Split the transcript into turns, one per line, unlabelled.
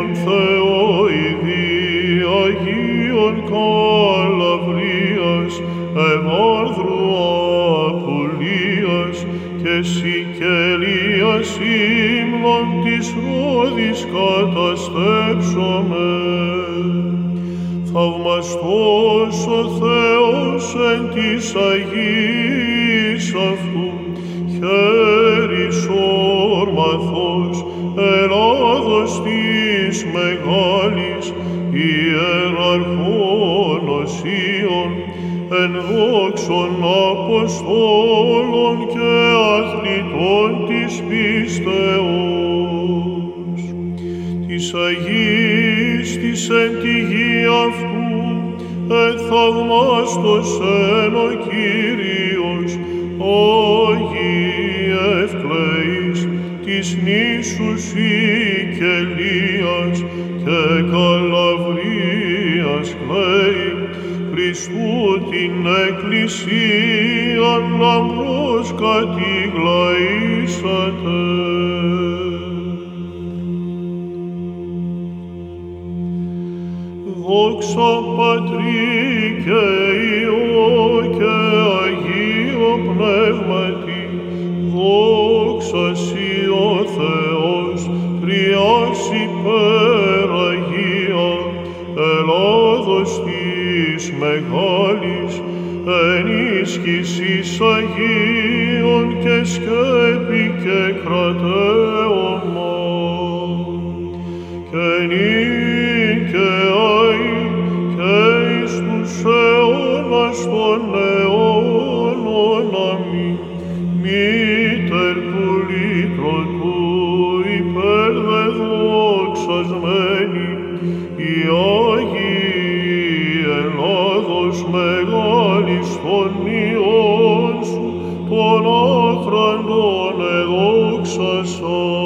Αγίον Θεοειδή, Αγίον Καλαβρίας, Ευάνδρου Απουλίας και Σικελίας ύμνων της Ρόδης καταστέψομαι. Θαυμαστός ο Θεός εν της Αγίας αυτού, χέρις όρμαθος, Ελλάδος της μεγάλης, ιεραρχών οσίων, εν δόξων Αποστόλων και αθλητών της πίστεως. Της Αγίας της εν τη γη αυτού, εθαυμάστος εν ο Κύριος, Άγιοι ευκλαίης της νήσους Σικελίας και κλαίει, Χριστού την Εκκλησίαν λαμπρός κατηγλαίσατε. Δόξα Πατρί και Υιό και Αγίο Πνεύματι, δόξα Συ ο Θεός, Τριάς υπεραγία, Ελλάδος της μεγάλης, ενίσχυσης Αγίων και σκέπη και κρατέωμα. Και νυν και αΐ και εις τους αιώνας των αιώνων αμήν. Μήτερ του λύτρωτου υπερδεδόξασμένη, η Άγιη Ελλάδος μεγάλης των ιών σου, των άχραντων εδόξασαν.